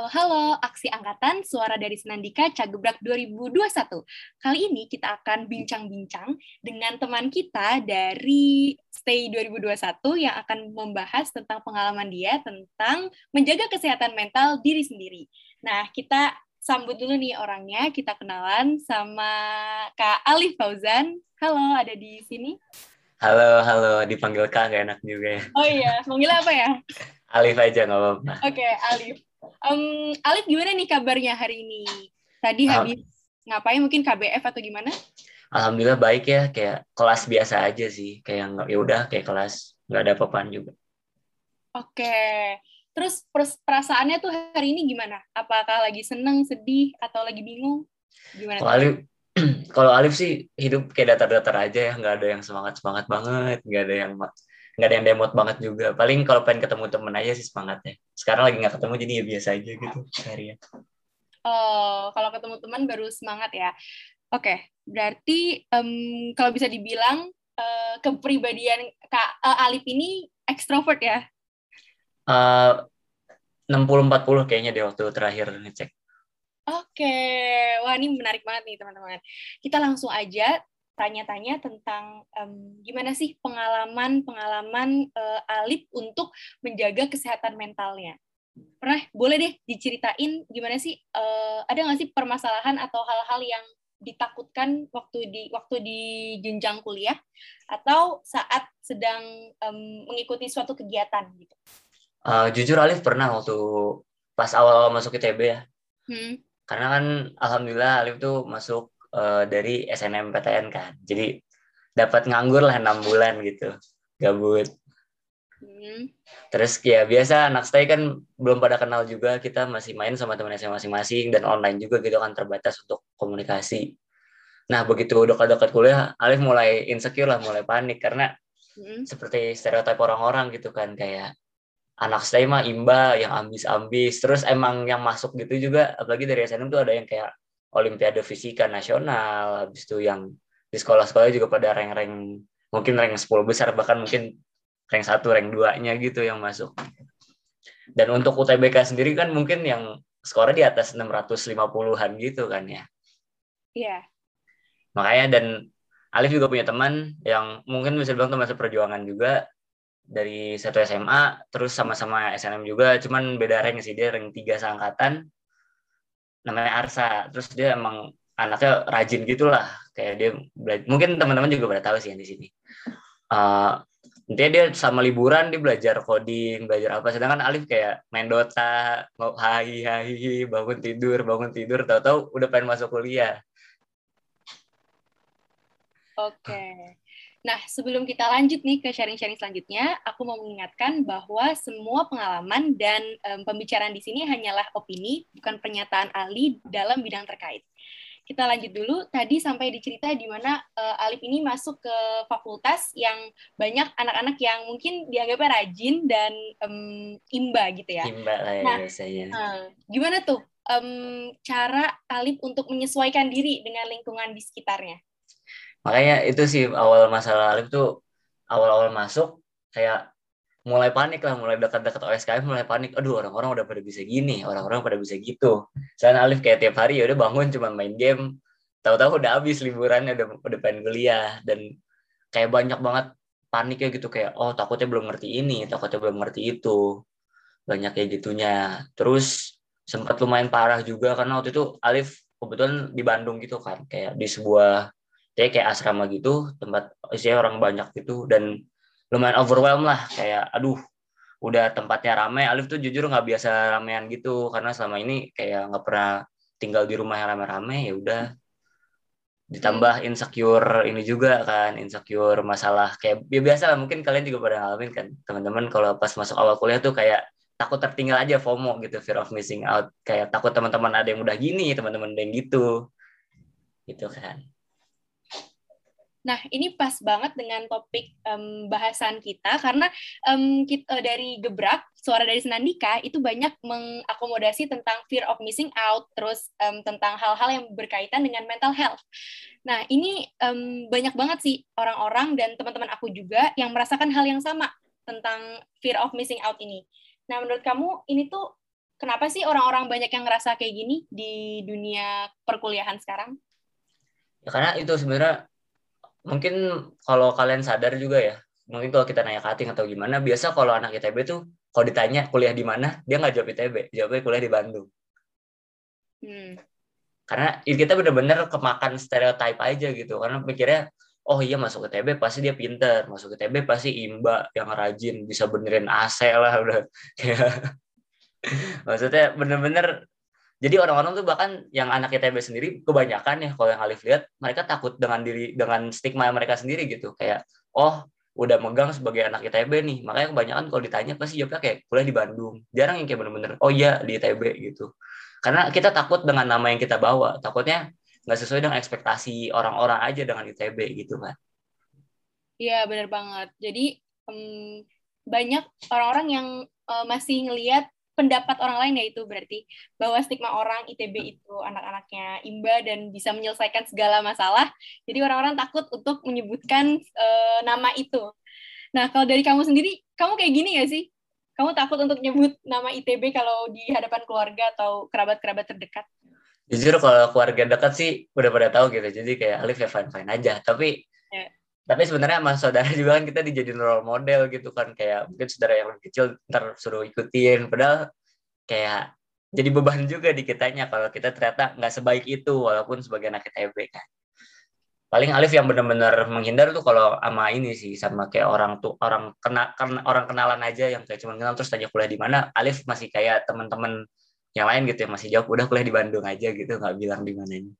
Halo-halo, aksi angkatan Suara dari Senandika Cagebrak 2021. Kali ini kita akan bincang-bincang dengan teman kita dari Stay 2021 yang akan membahas tentang pengalaman dia tentang menjaga kesehatan mental diri sendiri. Nah, kita sambut dulu nih orangnya, kita kenalan sama Kak Alif Fauzan. Halo, ada di sini. Halo, halo. Dipanggil Kak, gak enak juga ya. Oh iya, manggil apa ya? Alif aja, nggak apa-apa. Oke, okay, Alif. Um, Alif gimana nih kabarnya hari ini? Tadi habis ngapain mungkin KBF atau gimana? Alhamdulillah baik ya, kayak kelas biasa aja sih, kayak nggak ya udah kayak kelas nggak ada apa-apaan juga. Oke, terus perasaannya tuh hari ini gimana? Apakah lagi seneng, sedih, atau lagi bingung? Gimana? Kalau Alif, kalau Alif sih hidup kayak datar-datar aja ya, nggak ada yang semangat semangat banget, nggak ada yang nggak ada yang demot banget juga paling kalau pengen ketemu temen aja sih semangatnya sekarang lagi nggak ketemu jadi ya biasa aja gitu harian oh kalau ketemu teman baru semangat ya oke okay. berarti um, kalau bisa dibilang uh, kepribadian kak uh, Alip ini ekstrovert ya puluh empat puluh kayaknya di waktu terakhir ngecek Oke, okay. wah ini menarik banget nih teman-teman. Kita langsung aja tanya-tanya tentang um, gimana sih pengalaman-pengalaman uh, Alip untuk menjaga kesehatan mentalnya. Pernah, boleh deh diceritain gimana sih, uh, ada nggak sih permasalahan atau hal-hal yang ditakutkan waktu di waktu di jenjang kuliah atau saat sedang um, mengikuti suatu kegiatan gitu? Uh, jujur Alif pernah waktu pas awal-awal masuk ITB ya. Hmm. Karena kan alhamdulillah Alif tuh masuk uh, dari SNMPTN kan jadi dapat nganggur lah enam bulan gitu gabut hmm. terus ya biasa anak stay kan belum pada kenal juga kita masih main sama teman SMA masing-masing dan online juga gitu kan terbatas untuk komunikasi nah begitu dekat-dekat kuliah Alif mulai insecure lah mulai panik karena hmm. seperti stereotip orang-orang gitu kan kayak anak stay mah imba yang ambis-ambis terus emang yang masuk gitu juga apalagi dari SNM tuh ada yang kayak olimpiade fisika nasional habis itu yang di sekolah-sekolah juga pada rank-rank mungkin rank 10 besar bahkan mungkin rank satu rank 2-nya gitu yang masuk. Dan untuk UTBK sendiri kan mungkin yang skornya di atas 650-an gitu kan ya. Iya. Yeah. makanya dan Alif juga punya teman yang mungkin bisa bilang masih perjuangan juga dari satu SMA terus sama-sama SNM juga cuman beda rank sih dia rank 3 seangkatan namanya Arsa. Terus dia emang anaknya rajin gitulah. Kayak dia mungkin teman-teman juga pada tahu sih yang di sini. Uh, dia sama liburan dia belajar coding belajar apa. Sedangkan Alif kayak main Dota mau hai hai bangun tidur bangun tidur. Tahu-tahu udah pengen masuk kuliah. Oke. okay. Nah, sebelum kita lanjut nih ke sharing-sharing selanjutnya, aku mau mengingatkan bahwa semua pengalaman dan um, pembicaraan di sini hanyalah opini, bukan pernyataan ahli dalam bidang terkait. Kita lanjut dulu. Tadi sampai dicerita di mana uh, Alif ini masuk ke fakultas yang banyak anak-anak yang mungkin dianggapnya rajin dan um, imba gitu ya. Imba lah ya nah, biasanya. Uh, gimana tuh um, cara Alif untuk menyesuaikan diri dengan lingkungan di sekitarnya? Makanya itu sih awal masalah Alif tuh awal-awal masuk kayak mulai panik lah mulai dekat-dekat OSKM mulai panik aduh orang-orang udah pada bisa gini orang-orang pada bisa gitu. Saya Alif kayak tiap hari ya udah bangun cuma main game. Tahu-tahu udah habis liburannya udah udah pengen kuliah. Dan kayak banyak banget panik ya gitu kayak oh takutnya belum ngerti ini takutnya belum ngerti itu. Banyak kayak gitunya. Terus sempat lumayan parah juga karena waktu itu Alif kebetulan di Bandung gitu kan kayak di sebuah jadi kayak asrama gitu tempat isinya orang banyak gitu dan lumayan overwhelmed lah. Kayak aduh udah tempatnya ramai Alif tuh jujur nggak biasa ramean gitu. Karena selama ini kayak nggak pernah tinggal di rumah yang rame-rame ya udah. Ditambah insecure ini juga kan insecure masalah kayak ya biasa lah mungkin kalian juga pada ngalamin kan. Teman-teman kalau pas masuk awal kuliah tuh kayak takut tertinggal aja FOMO gitu fear of missing out. Kayak takut teman-teman ada yang udah gini teman-teman ada yang gitu. Gitu kan Nah, ini pas banget dengan topik um, bahasan kita karena um, kita, dari Gebrak, suara dari Senandika itu banyak mengakomodasi tentang fear of missing out, terus um, tentang hal-hal yang berkaitan dengan mental health. Nah, ini um, banyak banget sih orang-orang dan teman-teman aku juga yang merasakan hal yang sama tentang fear of missing out ini. Nah, menurut kamu ini tuh kenapa sih orang-orang banyak yang ngerasa kayak gini di dunia perkuliahan sekarang? Ya karena itu sebenarnya mungkin kalau kalian sadar juga ya, mungkin kalau kita nanya cutting atau gimana, biasa kalau anak ITB tuh kalau ditanya kuliah di mana, dia nggak jawab ITB, jawabnya kuliah di Bandung. Hmm. Karena kita bener-bener kemakan stereotype aja gitu, karena pikirnya oh iya masuk ke TB pasti dia pinter masuk ke TB pasti imba yang rajin bisa benerin AC lah udah maksudnya bener-bener jadi orang-orang tuh bahkan yang anak ITB sendiri kebanyakan ya kalau yang Alif lihat mereka takut dengan diri dengan stigma mereka sendiri gitu. Kayak oh udah megang sebagai anak ITB nih. Makanya kebanyakan kalau ditanya pasti jawabnya kayak kuliah di Bandung. Jarang yang kayak bener-bener oh iya di ITB gitu. Karena kita takut dengan nama yang kita bawa. Takutnya nggak sesuai dengan ekspektasi orang-orang aja dengan ITB gitu kan iya benar banget. Jadi um, banyak orang-orang yang uh, masih ngelihat pendapat orang lain ya itu berarti. Bahwa stigma orang ITB itu anak-anaknya imba dan bisa menyelesaikan segala masalah. Jadi orang-orang takut untuk menyebutkan uh, nama itu. Nah kalau dari kamu sendiri kamu kayak gini gak sih? Kamu takut untuk nyebut nama ITB kalau di hadapan keluarga atau kerabat-kerabat terdekat? Jujur kalau keluarga dekat sih udah pada tahu gitu. Jadi kayak Alif ya fine fine aja. Tapi. Tapi sebenarnya sama saudara juga kan kita dijadiin role model gitu kan kayak mungkin saudara yang lebih kecil ntar suruh ikutin. Padahal kayak jadi beban juga di kitanya kalau kita ternyata nggak sebaik itu walaupun sebagai anak ITB kan. Paling Alif yang benar-benar menghindar tuh kalau sama ini sih sama kayak orang tuh orang kena, kena orang kenalan aja yang kayak cuma kenal terus tanya kuliah di mana. Alif masih kayak teman-teman yang lain gitu yang masih jauh udah kuliah di Bandung aja gitu nggak bilang di mananya.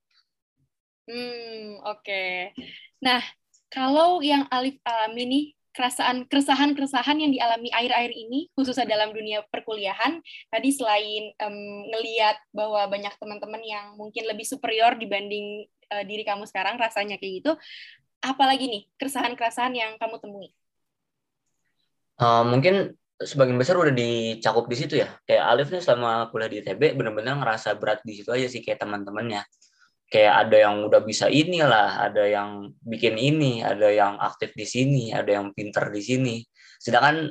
Hmm oke. Okay. nah kalau yang Alif alami nih kerasaan keresahan keresahan yang dialami air-air ini khususnya dalam dunia perkuliahan tadi selain um, ngeliat bahwa banyak teman-teman yang mungkin lebih superior dibanding uh, diri kamu sekarang rasanya kayak gitu apalagi nih keresahan-keresahan yang kamu temui uh, mungkin sebagian besar udah dicakup di situ ya. Kayak Alif nih selama kuliah di ITB bener-bener ngerasa berat di situ aja sih kayak teman-temannya. Kayak ada yang udah bisa inilah, ada yang bikin ini, ada yang aktif di sini, ada yang pinter di sini. Sedangkan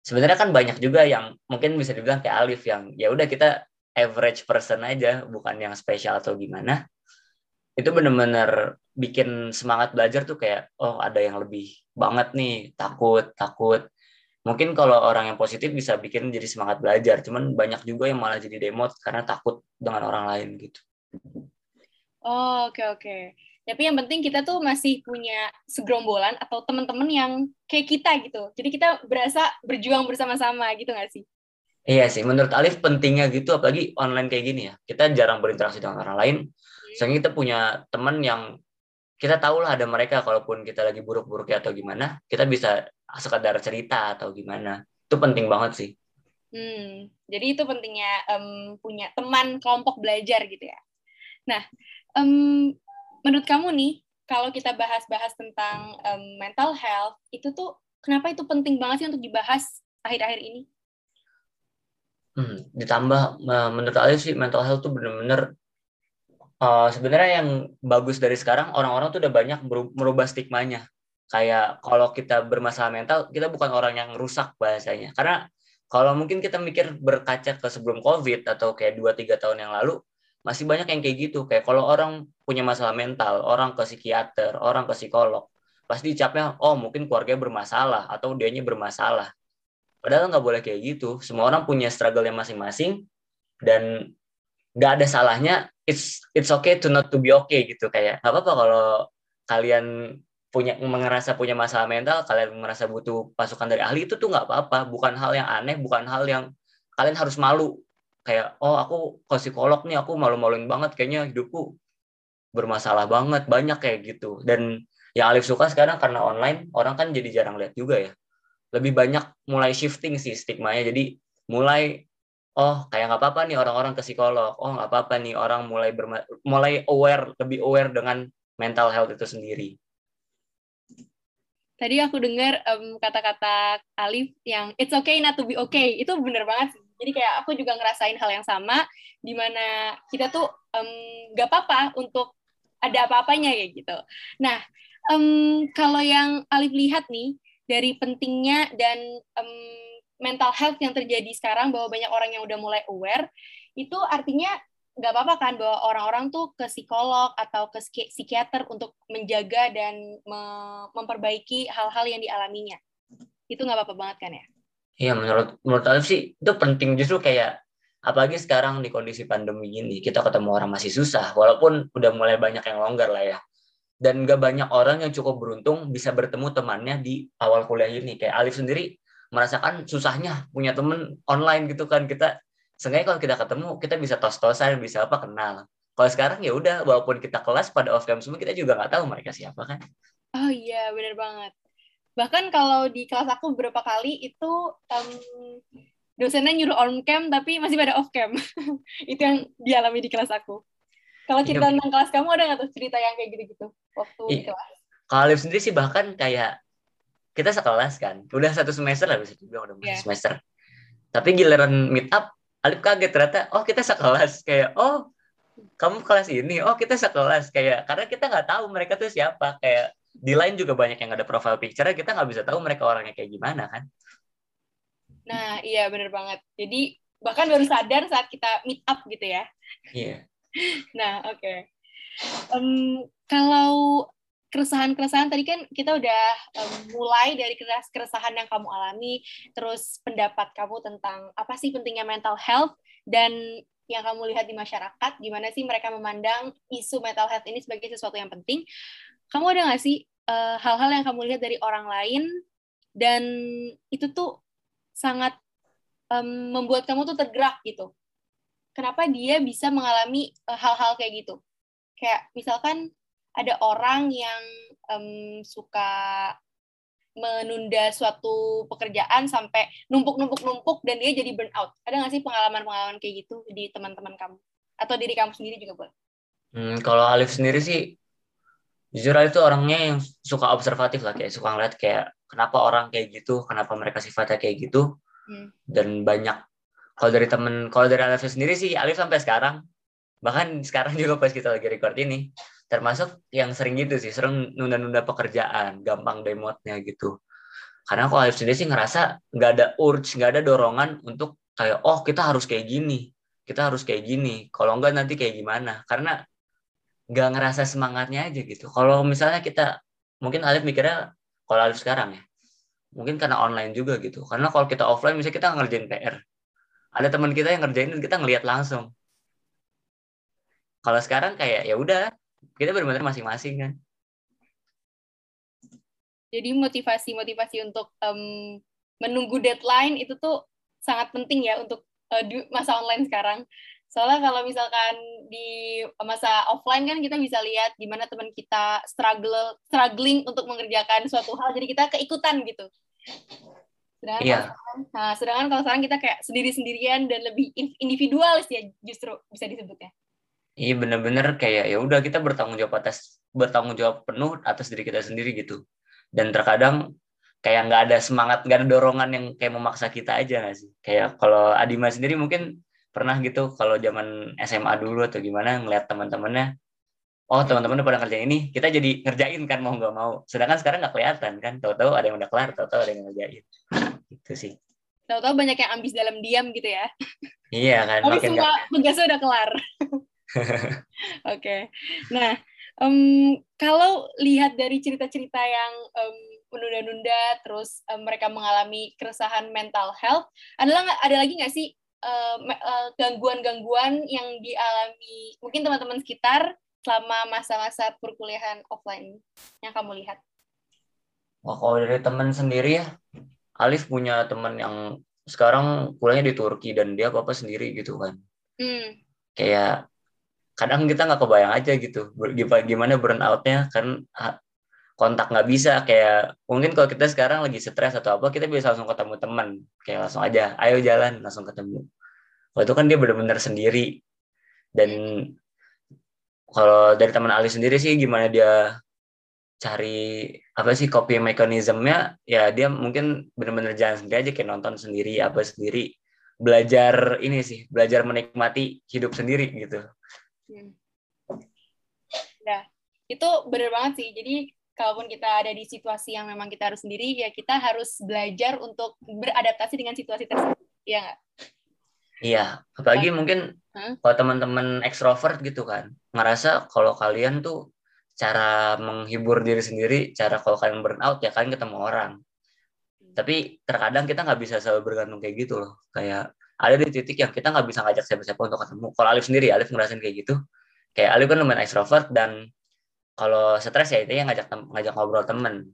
sebenarnya kan banyak juga yang mungkin bisa dibilang kayak Alif yang ya udah kita average person aja, bukan yang spesial atau gimana. Itu bener-bener bikin semangat belajar tuh kayak oh ada yang lebih banget nih, takut, takut mungkin kalau orang yang positif bisa bikin jadi semangat belajar cuman banyak juga yang malah jadi demot karena takut dengan orang lain gitu oh oke okay, oke. Okay. tapi yang penting kita tuh masih punya segerombolan atau teman-teman yang kayak kita gitu. Jadi kita berasa berjuang bersama-sama gitu gak sih? Iya sih menurut Alif pentingnya gitu apalagi online kayak gini ya. Kita jarang berinteraksi dengan orang lain. Hmm. sehingga kita punya teman yang kita tahu lah ada mereka kalaupun kita lagi buruk-buruknya atau gimana kita bisa sekedar cerita atau gimana. Itu penting banget sih. Hmm, jadi itu pentingnya um, punya teman kelompok belajar gitu ya. Nah um, menurut kamu nih kalau kita bahas-bahas tentang um, mental health itu tuh kenapa itu penting banget sih untuk dibahas akhir-akhir ini? Hmm, ditambah menurut aku sih mental health tuh bener-bener uh, sebenarnya yang bagus dari sekarang orang-orang tuh udah banyak merubah stigmanya. Kayak kalau kita bermasalah mental kita bukan orang yang rusak bahasanya. Karena kalau mungkin kita mikir berkaca ke sebelum covid atau kayak 2-3 tahun yang lalu masih banyak yang kayak gitu. Kayak kalau orang punya masalah mental orang ke psikiater orang ke psikolog pasti dicapnya oh mungkin keluarganya bermasalah atau dianya bermasalah. Padahal nggak boleh kayak gitu. Semua orang punya struggle yang masing-masing dan nggak ada salahnya it's it's okay to not to be okay gitu. Kayak nggak apa-apa kalau kalian punya merasa punya masalah mental kalian merasa butuh pasukan dari ahli itu tuh nggak apa-apa. Bukan hal yang aneh bukan hal yang kalian harus malu kayak oh aku ke psikolog nih aku malu-maluin banget kayaknya hidupku bermasalah banget banyak kayak gitu. Dan yang Alif suka sekarang karena online orang kan jadi jarang lihat juga ya. Lebih banyak mulai shifting sih stigmanya. Jadi mulai oh kayak nggak apa-apa nih orang-orang ke psikolog. Oh nggak apa-apa nih orang mulai berma mulai aware lebih aware dengan mental health itu sendiri. Tadi aku dengar um, kata-kata Alif yang it's okay not to be okay. Itu bener banget sih jadi kayak aku juga ngerasain hal yang sama di mana kita tuh um, gak apa-apa untuk ada apa-apanya kayak gitu. Nah um, kalau yang Alif lihat nih dari pentingnya dan um, mental health yang terjadi sekarang bahwa banyak orang yang udah mulai aware itu artinya nggak apa-apa kan bahwa orang-orang tuh ke psikolog atau ke psikiater untuk menjaga dan memperbaiki hal-hal yang dialaminya. Itu nggak apa-apa banget kan ya iya menurut menurut Alif sih itu penting justru kayak apalagi sekarang di kondisi pandemi ini kita ketemu orang masih susah walaupun udah mulai banyak yang longgar lah ya dan gak banyak orang yang cukup beruntung bisa bertemu temannya di awal kuliah ini kayak Alif sendiri merasakan susahnya punya temen online gitu kan kita Seenggaknya kalau kita ketemu, kita bisa tos-tosan, bisa apa kenal. Kalau sekarang ya udah, walaupun kita kelas pada off cam semua, kita juga nggak tahu mereka siapa kan. Oh iya, bener banget. Bahkan kalau di kelas aku beberapa kali itu um, dosennya nyuruh on cam tapi masih pada off cam. itu yang dialami di kelas aku. Kalau iya, cerita iya. tentang kelas kamu ada nggak tuh cerita yang kayak gitu-gitu waktu iya. di kelas? Kalau Alif sendiri sih bahkan kayak kita sekelas kan, udah satu semester lah bisa juga udah yeah. semester. Tapi giliran meet up Alif kaget ternyata oh kita sekelas kayak oh kamu kelas ini oh kita sekelas kayak karena kita nggak tahu mereka tuh siapa kayak di lain juga banyak yang ada profile picture kita nggak bisa tahu mereka orangnya kayak gimana kan nah iya bener banget jadi bahkan baru sadar saat kita meet up gitu ya iya yeah. nah oke okay. um, kalau keresahan-keresahan tadi kan kita udah um, mulai dari keresahan yang kamu alami, terus pendapat kamu tentang apa sih pentingnya mental health dan yang kamu lihat di masyarakat, gimana sih mereka memandang isu mental health ini sebagai sesuatu yang penting. Kamu ada nggak sih hal hal-hal yang kamu lihat dari orang lain dan itu tuh sangat um, membuat kamu tuh tergerak gitu. Kenapa dia bisa mengalami hal-hal uh, kayak gitu? Kayak misalkan ada orang yang um, suka menunda suatu pekerjaan sampai numpuk-numpuk-numpuk dan dia jadi burnout. Ada nggak sih pengalaman-pengalaman kayak gitu di teman-teman kamu? Atau diri kamu sendiri juga boleh? Hmm, kalau Alif sendiri sih, jujur tuh orangnya yang suka observatif lah, kayak suka ngeliat kayak kenapa orang kayak gitu, kenapa mereka sifatnya kayak gitu, hmm. dan banyak. Kalau dari temen, kalau dari Alif sendiri sih, Alif sampai sekarang, bahkan sekarang juga pas kita lagi record ini, termasuk yang sering gitu sih sering nunda-nunda pekerjaan gampang demotnya gitu karena aku Alif sendiri sih ngerasa nggak ada urge nggak ada dorongan untuk kayak oh kita harus kayak gini kita harus kayak gini kalau enggak nanti kayak gimana karena nggak ngerasa semangatnya aja gitu. Kalau misalnya kita mungkin Alif mikirnya kalau Alif sekarang ya mungkin karena online juga gitu. Karena kalau kita offline misalnya kita ngerjain PR ada teman kita yang ngerjain dan kita ngelihat langsung. Kalau sekarang kayak ya udah kita benar-benar masing-masing kan. Jadi motivasi-motivasi untuk um, menunggu deadline itu tuh sangat penting ya untuk uh, masa online sekarang soalnya kalau misalkan di masa offline kan kita bisa lihat gimana teman kita struggle struggling untuk mengerjakan suatu hal jadi kita keikutan gitu sedangkan iya. kalau, nah sedangkan kalau sekarang kita kayak sendiri sendirian dan lebih individualis ya justru bisa disebutnya Iya bener-bener kayak ya udah kita bertanggung jawab atas bertanggung jawab penuh atas diri kita sendiri gitu. Dan terkadang kayak nggak ada semangat, nggak ada dorongan yang kayak memaksa kita aja nggak sih? Kayak kalau Adima sendiri mungkin pernah gitu kalau zaman SMA dulu atau gimana ngeliat teman-temannya, oh teman-teman udah pada ngerjain ini, kita jadi ngerjain kan mau nggak mau. Sedangkan sekarang nggak kelihatan kan, tahu-tahu ada yang udah kelar, tahu-tahu ada yang ngerjain. Gitu sih. Tahu-tahu banyak yang ambis dalam diam gitu ya. Iya kan. Tapi semua tugasnya udah kelar. okay. nah um, kalau lihat dari cerita-cerita yang um, menunda-nunda, terus um, mereka mengalami keresahan mental health, adalah ada lagi nggak sih gangguan-gangguan uh, yang dialami mungkin teman-teman sekitar selama masa-masa perkuliahan offline yang kamu lihat? Wah, kalau dari teman sendiri ya, Alif punya teman yang sekarang kuliahnya di Turki dan dia apa-apa sendiri gitu kan. Hmm. Kayak kadang kita nggak kebayang aja gitu gimana burnoutnya kan kontak nggak bisa kayak mungkin kalau kita sekarang lagi stres atau apa kita bisa langsung ketemu teman kayak langsung aja ayo jalan langsung ketemu. Waktu itu kan dia benar-benar sendiri. Dan kalau dari teman Ali sendiri sih gimana dia cari apa sih copy mekanismenya ya dia mungkin benar-benar jalan sendiri aja kayak nonton sendiri apa sendiri. Belajar ini sih belajar menikmati hidup sendiri gitu. Hmm. Ya, itu bener banget sih. Jadi kalaupun kita ada di situasi yang memang kita harus sendiri, ya kita harus belajar untuk beradaptasi dengan situasi tersebut. Iya nggak? Iya, apalagi mungkin huh? kalau teman-teman ekstrovert gitu kan, ngerasa kalau kalian tuh cara menghibur diri sendiri, cara kalau kalian burn out ya kalian ketemu orang. Tapi terkadang kita nggak bisa selalu bergantung kayak gitu loh. Kayak ada di titik yang kita nggak bisa ngajak siapa-siapa untuk ketemu. Kalau Alif sendiri, Alif ngerasain kayak gitu. Kayak Alif kan lumayan ekstrovert dan kalau stres ya itu yang ngajak ngajak ngobrol temen,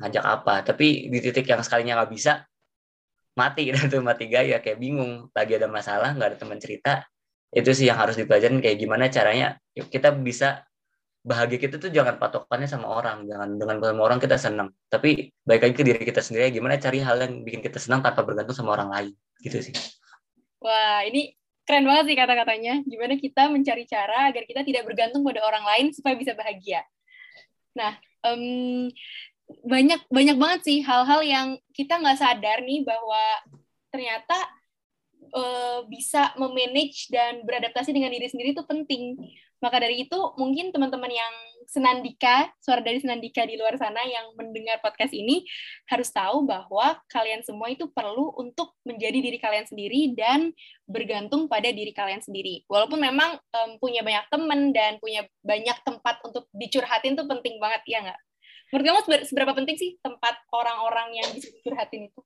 ngajak apa. Tapi di titik yang sekalinya nggak bisa, mati. Dan tuh mati gaya. Kayak bingung. Lagi ada masalah nggak ada teman cerita itu sih yang harus dipelajarin. Kayak gimana caranya yuk kita bisa bahagia kita tuh jangan patokannya sama orang. Jangan dengan sama orang kita senang tapi baik lagi ke diri kita sendiri gimana cari hal yang bikin kita senang tanpa bergantung sama orang lain. Gitu sih. Wah ini keren banget sih kata-katanya gimana kita mencari cara agar kita tidak bergantung pada orang lain supaya bisa bahagia nah um, banyak banyak banget sih hal-hal yang kita nggak sadar nih bahwa ternyata uh, bisa memanage dan beradaptasi dengan diri sendiri itu penting. Maka dari itu mungkin teman-teman yang senandika, suara dari senandika di luar sana yang mendengar podcast ini harus tahu bahwa kalian semua itu perlu untuk menjadi diri kalian sendiri dan bergantung pada diri kalian sendiri. Walaupun memang um, punya banyak teman dan punya banyak tempat untuk dicurhatin tuh penting banget ya nggak? Menurut kamu seberapa penting sih tempat orang-orang yang bisa curhatin itu?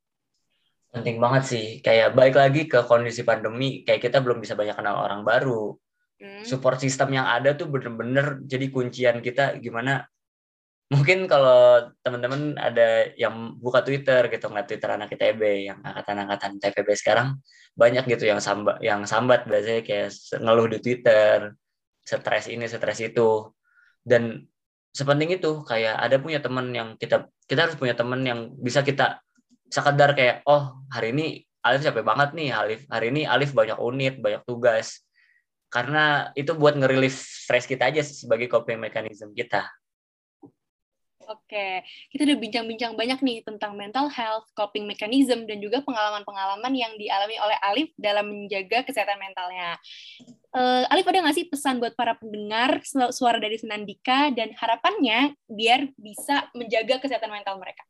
Penting banget sih. Kayak balik lagi ke kondisi pandemi, kayak kita belum bisa banyak kenal orang baru. Hmm. Support system yang ada tuh bener-bener jadi kuncian kita gimana mungkin kalau teman-teman ada yang buka Twitter gitu ngeliat Twitter anak ITB yang angkatan-angkatan TPB sekarang banyak gitu yang sambat yang sambat biasanya kayak ngeluh di Twitter stres ini stres itu dan sepenting itu kayak ada punya teman yang kita kita harus punya teman yang bisa kita sekedar kayak oh hari ini Alif capek banget nih Alif hari ini Alif banyak unit banyak tugas karena itu buat ngerelief stres kita aja sebagai coping mechanism kita Oke, kita udah bincang-bincang banyak nih tentang mental health, coping mechanism, dan juga pengalaman-pengalaman yang dialami oleh Alif dalam menjaga kesehatan mentalnya. Uh, Alif ada nggak sih pesan buat para pendengar suara dari Senandika dan harapannya biar bisa menjaga kesehatan mental mereka?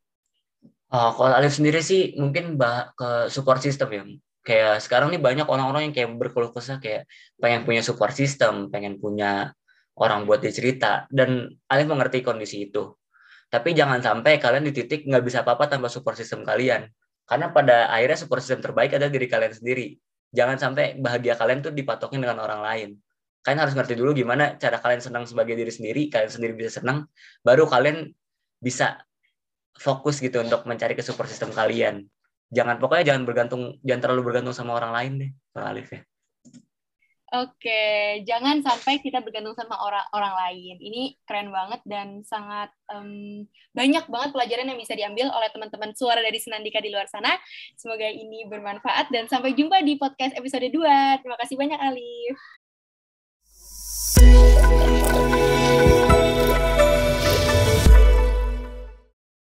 Uh, kalau Alif sendiri sih mungkin bah ke support system ya. Kayak sekarang nih banyak orang-orang yang kayak berkeluh kesah kayak pengen punya support system, pengen punya orang buat dicerita dan Alif mengerti kondisi itu tapi jangan sampai kalian di titik nggak bisa apa-apa tanpa support system kalian. Karena pada akhirnya support system terbaik adalah diri kalian sendiri. Jangan sampai bahagia kalian tuh dipatokin dengan orang lain. Kalian harus ngerti dulu gimana cara kalian senang sebagai diri sendiri, kalian sendiri bisa senang, baru kalian bisa fokus gitu untuk mencari ke support system kalian. Jangan pokoknya jangan bergantung, jangan terlalu bergantung sama orang lain deh, Pak Alif ya. Oke, jangan sampai kita bergantung sama orang orang lain. Ini keren banget dan sangat um, banyak banget pelajaran yang bisa diambil oleh teman-teman suara dari Senandika di luar sana. Semoga ini bermanfaat dan sampai jumpa di podcast episode 2. Terima kasih banyak Alif.